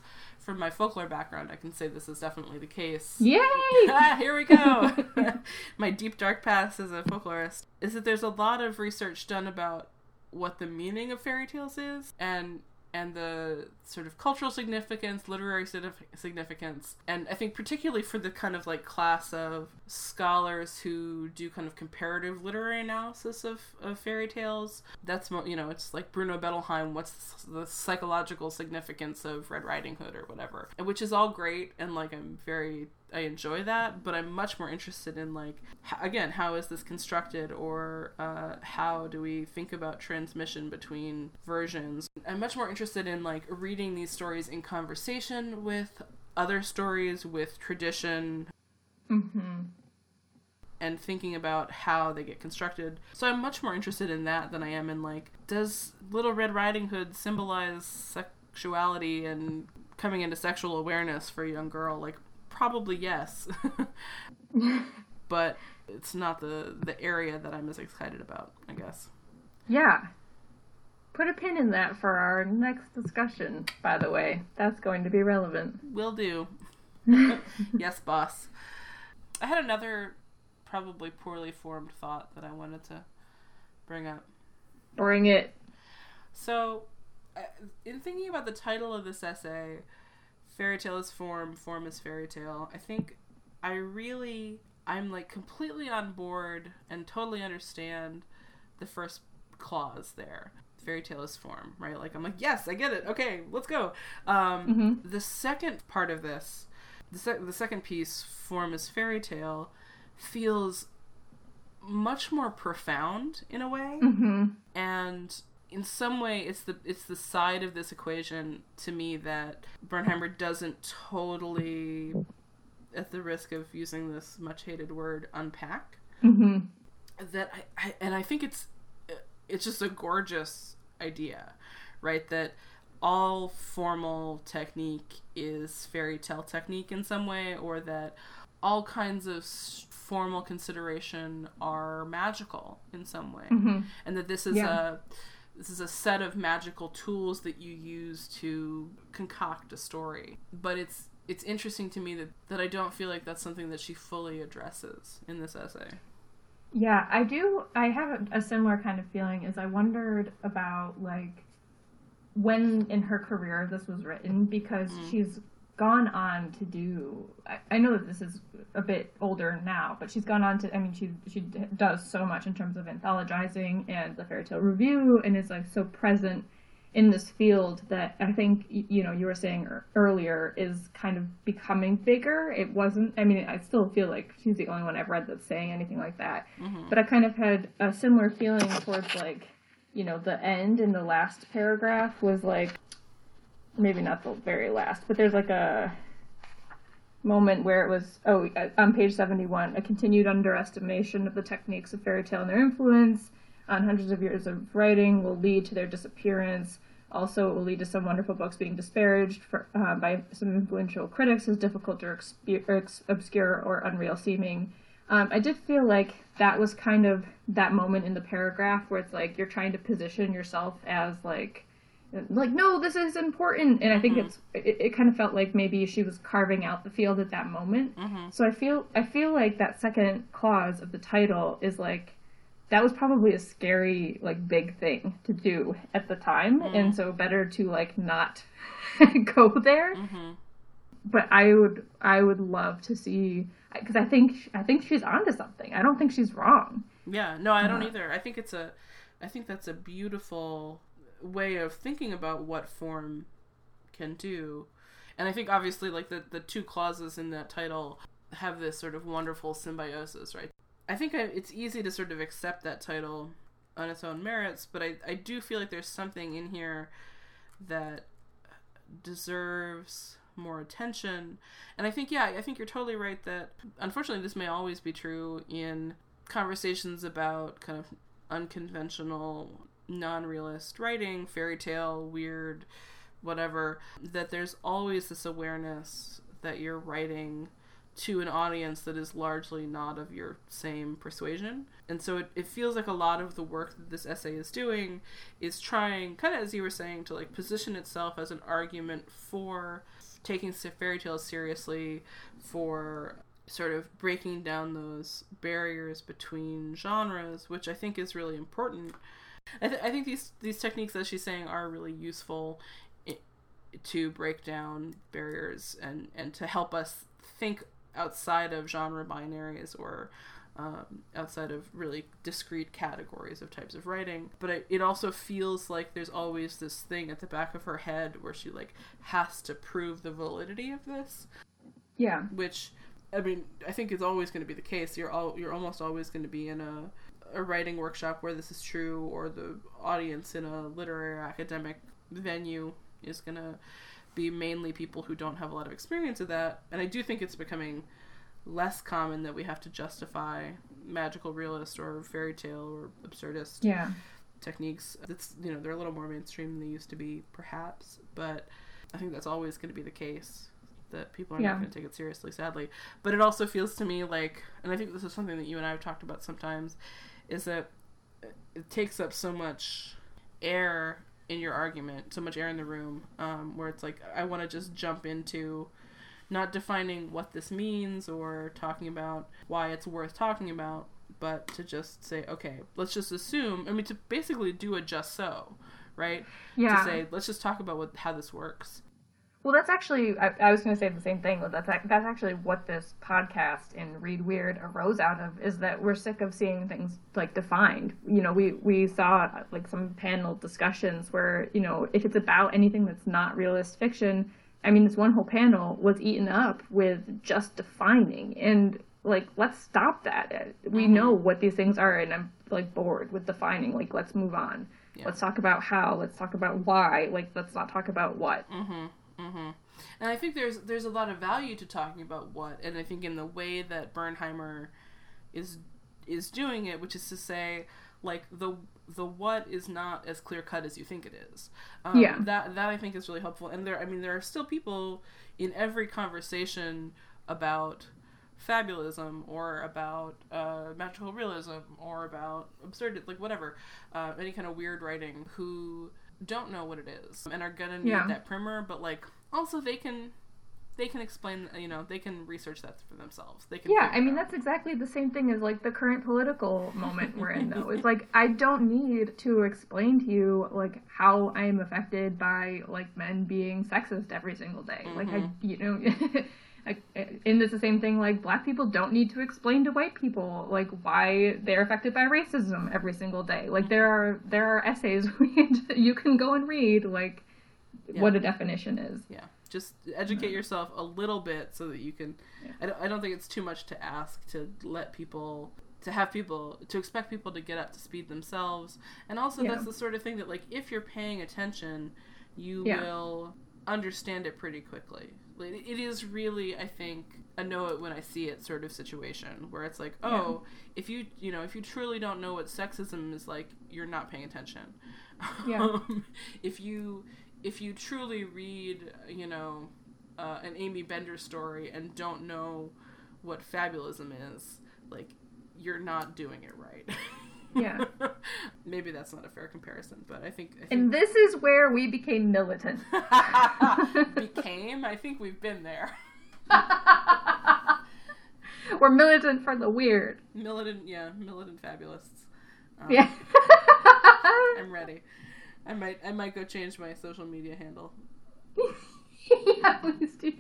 from my folklore background, I can say this is definitely the case. Yay! ah, here we go. my deep dark past as a folklorist is that there's a lot of research done about what the meaning of fairy tales is and and the sort of cultural significance, literary significance, and I think particularly for the kind of like class of scholars who do kind of comparative literary analysis of, of fairy tales. That's you know it's like Bruno Bettelheim. What's the psychological significance of Red Riding Hood or whatever, which is all great and like I'm very I enjoy that, but I'm much more interested in like h- again, how is this constructed, or uh, how do we think about transmission between versions? I'm much more interested in like reading these stories in conversation with other stories, with tradition, mm-hmm. and thinking about how they get constructed. So I'm much more interested in that than I am in like, does Little Red Riding Hood symbolize sexuality and coming into sexual awareness for a young girl? Like probably yes. but it's not the the area that I'm as excited about, I guess. Yeah. Put a pin in that for our next discussion, by the way. That's going to be relevant. Will do. yes, boss. I had another probably poorly formed thought that I wanted to bring up. Bring it. So, uh, in thinking about the title of this essay, fairy tale is form, form is fairy tale. I think I really, I'm like completely on board and totally understand the first clause there. Fairy tale is form, right? Like I'm like, yes, I get it. Okay, let's go. Um, mm-hmm. The second part of this, the, the second piece, form is fairy tale, feels much more profound in a way, Mm-hmm. and in some way, it's the it's the side of this equation to me that Bernheimer doesn't totally, at the risk of using this much hated word, unpack. Mm-hmm. That I, I and I think it's it's just a gorgeous idea, right? That all formal technique is fairy tale technique in some way, or that all kinds of formal consideration are magical in some way, Mm-hmm. and that this is Yeah. a this is a set of magical tools that you use to concoct a story. But it's it's interesting to me that that I don't feel like that's something that she fully addresses in this essay. Yeah, I do. I have a, a similar kind of feeling. Is I wondered about like when in her career this was written because mm-hmm. she's gone on to do. I, I know that this is a bit older now, but she's gone on to. I mean, she she does so much in terms of anthologizing and the fairy tale review, and is like so present in this field that I think you know you were saying earlier is kind of becoming bigger. It wasn't. I mean, I still feel like she's the only one I've read that's saying anything like that. Mm-hmm. But I kind of had a similar feeling towards like you know the end in the last paragraph was like maybe not the very last, but there's like a moment where it was oh uh, on page 71 a continued underestimation of the techniques of fairy tale and their influence on hundreds of years of writing will lead to their disappearance. Also it will lead to some wonderful books being disparaged for, uh, by some influential critics as difficult or, ex- obscure or unreal seeming. Um, i did feel like that was kind of that moment in the paragraph where it's like you're trying to position yourself as like like no this is important. And i think mm-hmm. it's it, it kind of felt like maybe she was carving out the field at that moment. Mm-hmm. So i feel i feel like that second clause of the title is like that was probably a scary like big thing to do at the time. Mm-hmm. And so better to like not go there. But i would i would love to see because i think i think she's onto something. I don't think she's wrong. Yeah, no, I don't Uh-huh. either. I think it's a, I think that's a beautiful way of thinking about what form can do, and I think obviously like the the two clauses in that title have this sort of wonderful symbiosis, right? I think I, it's easy to sort of accept that title on its own merits, but I I do feel like there's something in here that deserves more attention. And I think, yeah, I think you're totally right that unfortunately this may always be true in conversations about kind of unconventional, non realist writing, fairy tale, weird, whatever, that there's always this awareness that you're writing to an audience that is largely not of your same persuasion. And so it, it feels like a lot of the work that this essay is doing is trying, kind of as you were saying, to like position itself as an argument for taking fairy tales seriously, for sort of breaking down those barriers between genres, which I think is really important. I, th- I think these these techniques, as she's saying, are really useful to break down barriers and and to help us think outside of genre binaries or um, outside of really discrete categories of types of writing. But it, it also feels like there's always this thing at the back of her head where she like has to prove the validity of this, yeah which I mean I think is always going to be the case. You're all you're almost always going to be in a a writing workshop where this is true, or the audience in a literary or academic venue is going to be mainly people who don't have a lot of experience of that. And I do think it's becoming less common that we have to justify magical realist or fairy tale or absurdist yeah techniques. It's you know they're a little more mainstream than they used to be, perhaps, but I think that's always going to be the case. That people are Yeah. not going to take it seriously, sadly. But it also feels to me like, and I think this is something that you and I have talked about sometimes, is that it takes up so much air in your argument, so much air in the room, um, where it's like I want to just jump into not defining what this means or talking about why it's worth talking about, but to just say, okay, let's just assume. I mean, to basically do a just so, right? yeah To say, let's just talk about what how this works. Well, that's actually I, I was going to say the same thing. But that's that's actually what this podcast in Read Weird arose out of is that we're sick of seeing things like defined. You know, we we saw like some panel discussions where you know if it's about anything that's not realist fiction, I mean, this one whole panel was eaten up with just defining and like let's stop that. We Mm-hmm. know what these things are, and I'm like bored with defining. Like let's move on. Yeah. Let's talk about how. Let's talk about why. Like let's not talk about what. Mm. And I think there's there's a lot of value to talking about what, and I think in the way that Bernheimer is is doing it, which is to say, like the the what is not as clear cut as you think it is. Um, Yeah. That that I think is really helpful. And there, I mean, there are still people in every conversation about fabulism or about uh, magical realism or about absurd like whatever uh, any kind of weird writing who don't know what it is and are gonna need Yeah. that primer but like also they can they can explain uh, you know they can research that for themselves they can Yeah, I mean that's exactly the same thing as like the current political moment we're in though. It's like I don't need to explain to you like how I am affected by like men being sexist every single day. Like I mm-hmm. you know I, and it's the same thing like black people don't need to explain to white people like why they're affected by racism every single day. Like there are there are essays you can go and read like what a definition is. yeah just educate yourself a little bit so that you can I, don't, I don't think it's too much to ask to let people to have people to expect people to get up to speed themselves and also Yeah. that's the sort of thing that like if you're paying attention you Yeah. will understand it pretty quickly Like, it is really i think a know it when i see it sort of situation where it's like oh if you you know if you truly don't know what sexism is like you're not paying attention Yeah. um, if you if you truly read you know uh, an Aimee Bender story and don't know what fabulism is like you're not doing it right Yeah. maybe that's not a fair comparison but i think, I think And this is where we became militant. became i think we've been there We're militant for the weird. militant yeah militant fabulists um, Yeah. i'm ready i might i might go change my social media handle yeah, please do.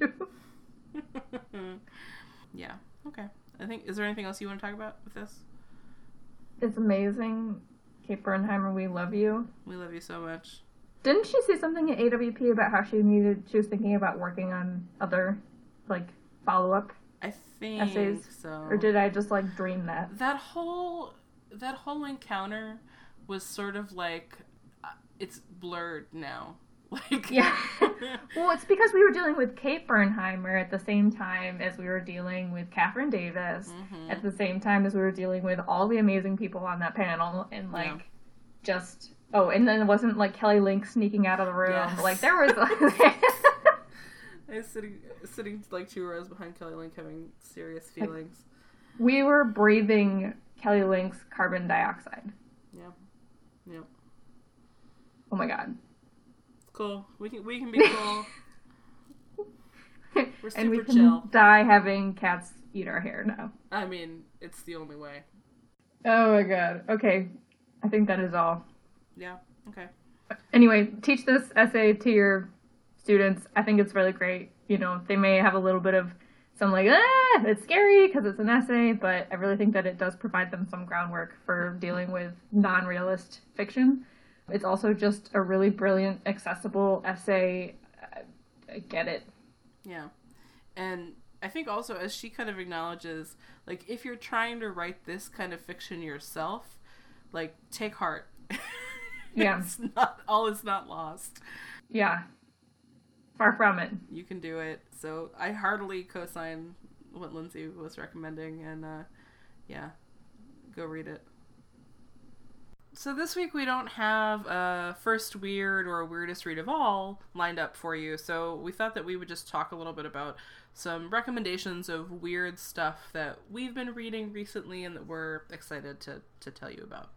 yeah okay i think is there anything else you want to talk about with this It's amazing. Kate Bernheimer, we love you. we love you so much Didn't she say something at AWP about how she needed, she was thinking about working on other, like, follow up? i think Essays? so Or did I just, like, dream that? that whole that whole encounter was sort of like it's blurred now like Yeah. well, it's because we were dealing with Kate Bernheimer at the same time as we were dealing with Catherine Davis, Mhm. at the same time as we were dealing with all the amazing people on that panel, and like Yeah. just oh, and then it wasn't like Kelly Link sneaking out of the room. Yes. Like there was. I was sitting sitting like two rows behind Kelly Link having serious feelings. we were breathing Kelly Link's carbon dioxide. Oh my god. It's cool. We can we can be cool. We're and we super can chill. die having cats eat our hair now. I mean, it's the only way. Oh my god. Okay. I think that is all. Yeah. Okay. Anyway, teach this essay to your students. I think it's really great. You know, they may have a little bit of some like, ah, it's scary because it's an essay, but I really think that it does provide them some groundwork for dealing with non realist fiction. It's also just a really brilliant, accessible essay. I- I get it. Yeah. And I think also as she kind of acknowledges, like if you're trying to write this kind of fiction yourself, like take heart. Yeah. it's not all is not lost. Yeah. Far from it. You can do it. So I heartily co-sign what Lindsay was recommending, and uh, yeah, go read it. So this week we don't have a first weird or weirdest read of all lined up for you. So we thought that we would just talk a little bit about some recommendations of weird stuff that we've been reading recently and that we're excited to to tell you about.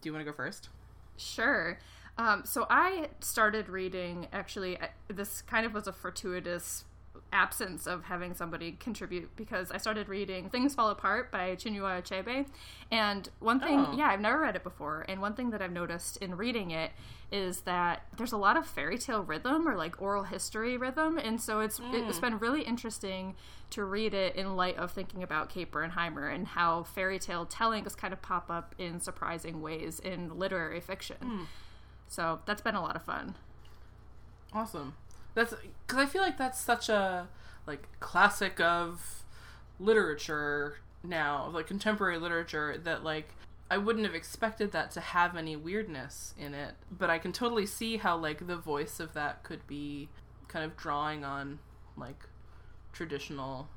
Do you want to go first? Sure. Um, so I started reading, actually, this kind of was a fortuitous absence of having somebody contribute because I started reading Things Fall Apart by Chinua Achebe. And one thing, Oh. yeah, I've never read it before. And one thing that I've noticed in reading it is that there's a lot of fairy tale rhythm or like oral history rhythm. And so it's, it's mm. been really interesting to read it in light of thinking about Kate Bernheimer and how fairy tale telling has kind of pop up in surprising ways in literary fiction. Hmm. So that's been a lot of fun. Awesome. That's because I feel like that's such a like classic of literature now, like contemporary literature, that like I wouldn't have expected that to have any weirdness in it. But I can totally see how like the voice of that could be kind of drawing on like traditional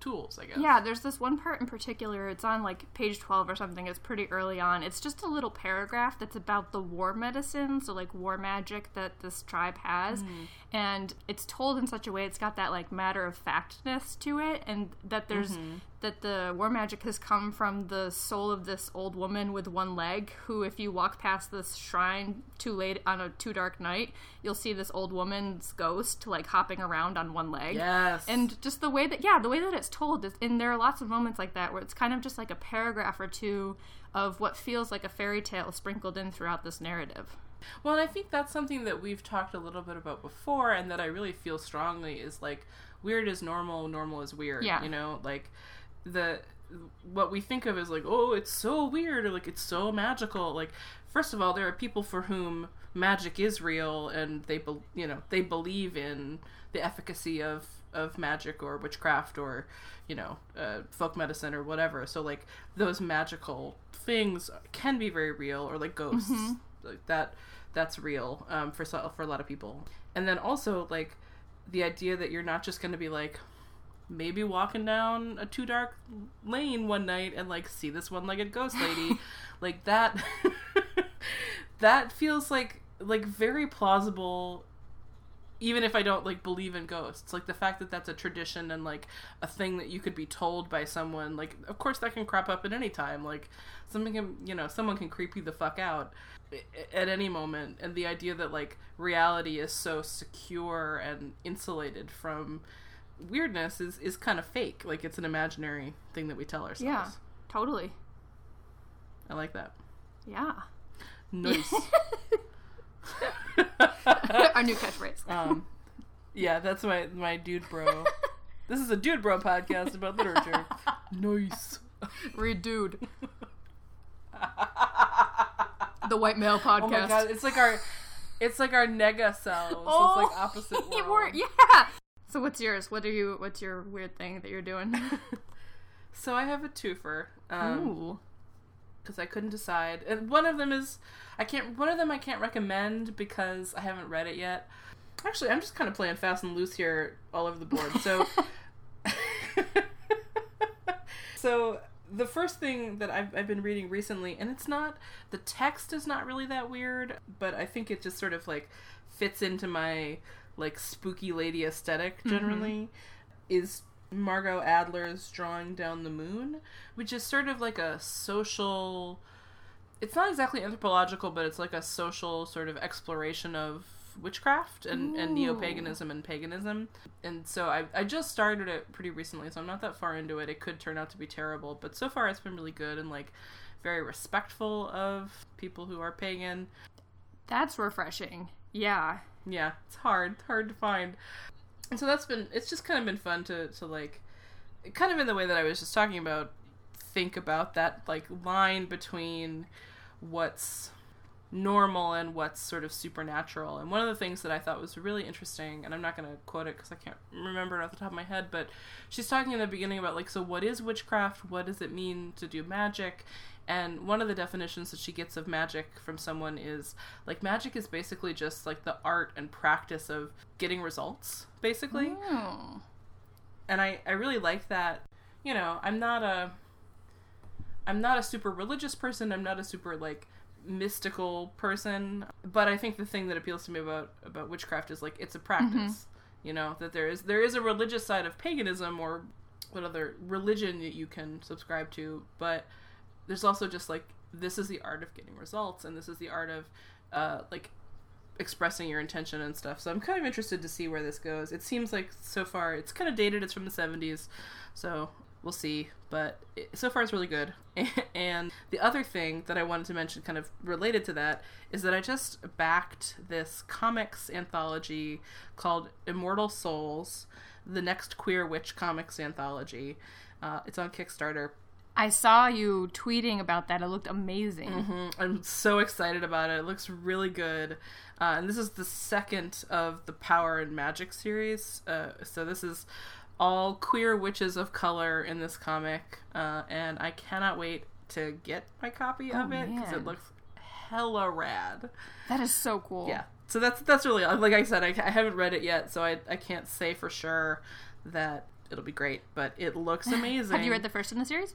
tools, I guess. Yeah, there's this one part in particular. It's on like page 12 or something. It's pretty early on. It's just a little paragraph that's about the war medicine, so like war magic that this tribe has. Mm-hmm. And it's told in such a way it's got that like matter of factness to it and that there's Mm-hmm. That the war magic has come from the soul of this old woman with one leg who if you walk past this shrine too late on a too dark night, you'll see this old woman's ghost like hopping around on one leg. Yes. And just the way that yeah, the way that it's told is and there are lots of moments like that where it's kind of just like a paragraph or two of what feels like a fairy tale sprinkled in throughout this narrative. Well, I think that's something that we've talked a little bit about before, and that I really feel strongly is like weird is normal, normal is weird. Yeah. You know, like the what we think of as like oh it's so weird or like it's so magical. Like first of all there are people for whom magic is real and they bel you know they believe in the efficacy of of magic or witchcraft or you know uh, folk medicine or whatever. So like those magical things can be very real or like ghosts. Like that that's real um, for so- for a lot of people. And then also like the idea that you're not just going to be like maybe walking down a too dark lane one night and like see this one-legged ghost lady. Like that that feels like like very plausible even if I don't like believe in ghosts, like the fact that that's a tradition and like a thing that you could be told by someone, like of course that can crop up at any time. Like something can, you know, someone can creep you the fuck out at any moment, and the idea that like reality is so secure and insulated from weirdness is is kind of fake. Like it's an imaginary thing that we tell ourselves. Yeah, totally. I like that. Yeah. Nice. Our new catchphrase. Um, yeah, that's my my dude bro. this is a dude bro podcast about literature. nice. Read dude. the white male podcast. Oh my god, it's like our it's like our nega selves. Oh, it's like opposite world. yeah. So what's yours? What are you? What's your weird thing that you're doing? So I have a twofer. Um, Ooh. because I couldn't decide. And one of them is I can't. One of them I can't recommend because I haven't read it yet. Actually, I'm just kind of playing fast and loose here all over the board. So, so the first thing that I've, I've been reading recently, and it's not the text is not really that weird, but I think it just sort of like fits into my like spooky lady aesthetic mm-hmm. generally. Is Margot Adler's Drawing Down the Moon, which is sort of like a social. It's not exactly anthropological, but it's like a social sort of exploration of witchcraft and, and neo paganism and paganism. And so I, I just started it pretty recently, so I'm not that far into it. It could turn out to be terrible, but so far it's been really good and like very respectful of people who are pagan. That's refreshing. Yeah. Yeah, it's hard, hard to find. And so that's been it's just kind of been fun to to like kind of in the way that I was just talking about think about that like line between what's normal and what's sort of supernatural. And one of the things that I thought was really interesting, and I'm not going to quote it because I can't remember it off the top of my head, but she's talking in the beginning about like, so what is witchcraft? What does it mean to do magic? And one of the definitions that she gets of magic from someone is like magic is basically just like the art and practice of getting results, basically Oh. and I, I really like that you know i'm not a i'm not a super religious person i'm not a super like mystical person but i think the thing that appeals to me about about witchcraft is like it's a practice mm-hmm. you know that there is there is a religious side of paganism or what other religion that you can subscribe to but there's also just like this is the art of getting results and this is the art of uh like expressing your intention and stuff. So I'm kind of interested to see where this goes. It seems like so far it's kind of dated. It's from the 70s, so we'll see. But it, so far it's really good. And the other thing that I wanted to mention, kind of related to that, is that I just backed this comics anthology called Immortal Souls, the next queer witch comics anthology. Uh, it's on Kickstarter. I saw you tweeting about that. It looked amazing. Mhm. I'm so excited about it. It looks really good. Uh, and this is the second of the Power and Magic series. Uh, so this is all queer witches of color in this comic. Uh, and I cannot wait to get my copy of Oh, it because it looks hella rad. That is so cool. Yeah. So that's that's really like I said. I, I haven't read it yet, so I I can't say for sure that it'll be great. But it looks amazing. Have you read the first in the series?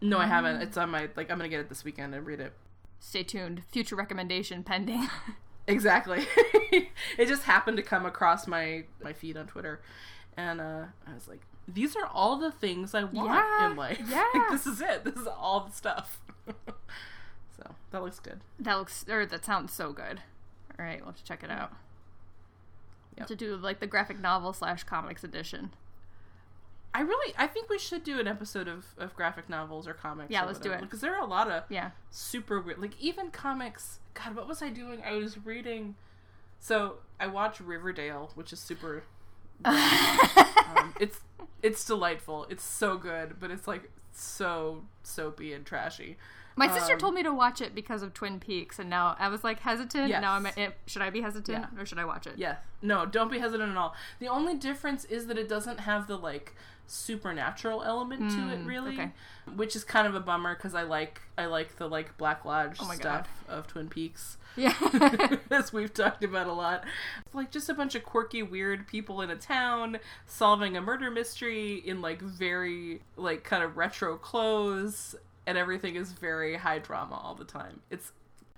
No, I haven't. It's on my like. I'm gonna get it this weekend and read it. Stay tuned. Future recommendation pending. Exactly. it just happened to come across my my feed on Twitter, and uh, I was like, "These are all the things I want Yeah, in life. yeah. Like, this is it. This is all the stuff." so that looks good. that looks or that sounds so good. All right, we'll have to check it out. Yep. To do like the graphic novel slash comics edition. I really, I think we should do an episode of, of graphic novels or comics. Yeah, or let's do it. because there are a lot of Yeah. super weird, like even comics. God, what was I doing? I was reading. So I watch Riverdale, which is super. um, it's it's delightful. It's so good, but it's like so soapy and trashy. My sister Um, told me to watch it because of Twin Peaks, and now I was like hesitant. Yes. Now I'm. eh, Should I be hesitant Yeah. or should I watch it? Yeah, no, don't be hesitant at all. The only difference is that it doesn't have the like supernatural element to it, Mm, really, okay. which is kind of a bummer because I like I like the like Black Lodge Oh stuff of Twin Peaks. Yeah. as we've talked about a lot. it's Like just a bunch of quirky, weird people in a town solving a murder mystery in like very like kind of retro clothes, and everything is very high drama all the time. It's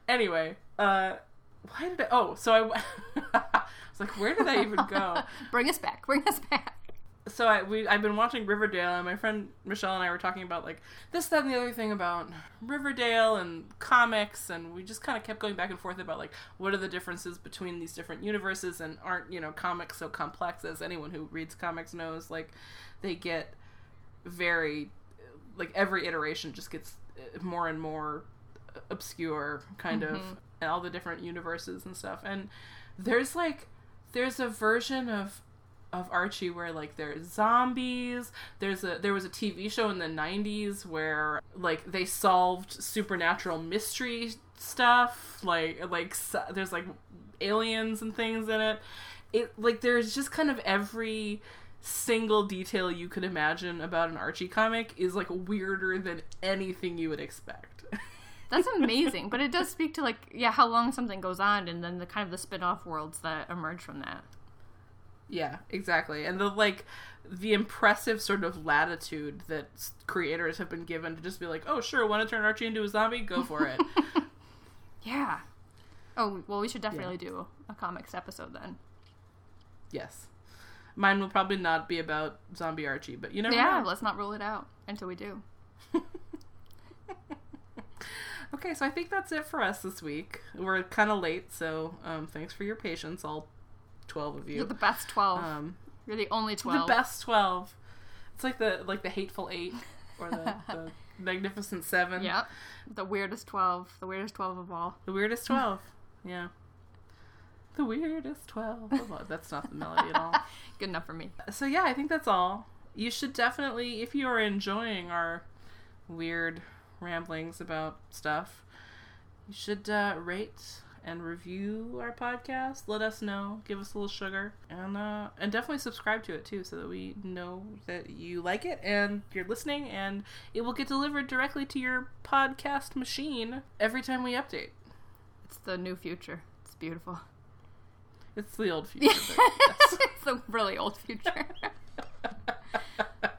anyway. Uh, why did I? Oh, so I, I was like, where did I even go? Bring us back. Bring us back. So I we I've been watching Riverdale, and my friend Michelle and I were talking about like this, that, and the other thing about Riverdale and comics, and we just kind of kept going back and forth about like what are the differences between these different universes, and aren't you know comics so complex as anyone who reads comics knows? Like they get very like every iteration just gets uh, more and more obscure kind of and all the different universes and stuff and there's like there's a version of of Archie where like there's zombies. There's a there was a TV show in the 90s where like they solved supernatural mystery stuff. Like like s- there's like aliens and things in it. It like there's just kind of every single detail you could imagine about an Archie comic is like weirder than anything you would expect. That's amazing, but it does speak to like yeah how long something goes on, and then the kind of the spin-off worlds that emerge from that. Yeah, exactly. And the like the impressive sort of latitude that creators have been given to just be like, "Oh, sure, want to turn Archie into a zombie? Go for it." Yeah. Oh well, we should definitely do a comics episode then. yes. Mine will probably not be about zombie Archie, but you never Yeah, know. let's not rule it out until we do. Okay, so I think that's it for us this week. We're kind of late, so um, thanks for your patience, all 12 of You're the best twelve. Um, You're the only twelve. the best 12. It's like the like the hateful 8 or the, the magnificent 7. Yep. The weirdest twelve. The weirdest twelve of all. The weirdest 12. yeah. The weirdest 12. of all. That's not the melody at all. Good enough for me. So yeah, I think that's all. You should definitely, if you are enjoying our weird ramblings about stuff, you should uh, rate and review our podcast. Let us know. Give us a little sugar, and uh, and definitely subscribe to it too, so that we know that you like it and you're listening, and it will get delivered directly to your podcast machine every time we update. It's the new future. It's beautiful. It's the old future. it's the really old future.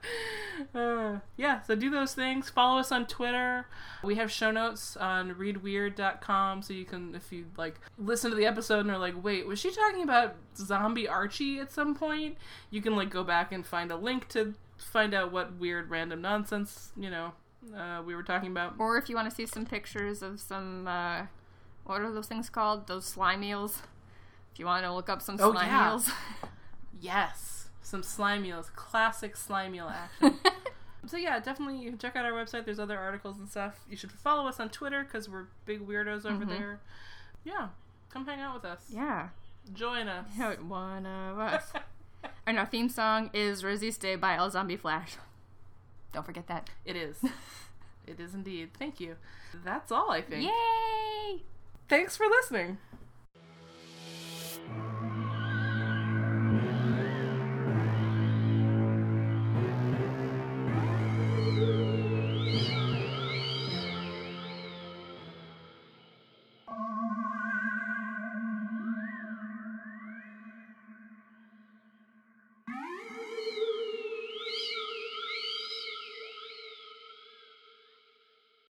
Uh, yeah, so do those things. Follow us on Twitter. We have show notes on readweird.com so you can, if you like, listen to the episode and are like, wait, was she talking about zombie Archie at some point? You can, like, go back and find a link to find out what weird random nonsense, you know, uh, we were talking about. or if you want to see some pictures of some, uh, what are those things called? Those slime eels. If you want to look up some Oh, slime yeah. eels. Yes, some slime eels, classic slime eel action. so yeah, definitely you can check out our website. There's other articles and stuff. You should follow us on Twitter because we're big weirdos over Mhm. there. Yeah, come hang out with us. yeah. Join us. One of us. and our theme song is Resiste by El Zombie Flash. Don't forget that. It is. it is indeed. Thank you. That's all I think. Yay! Thanks for listening. Yeah.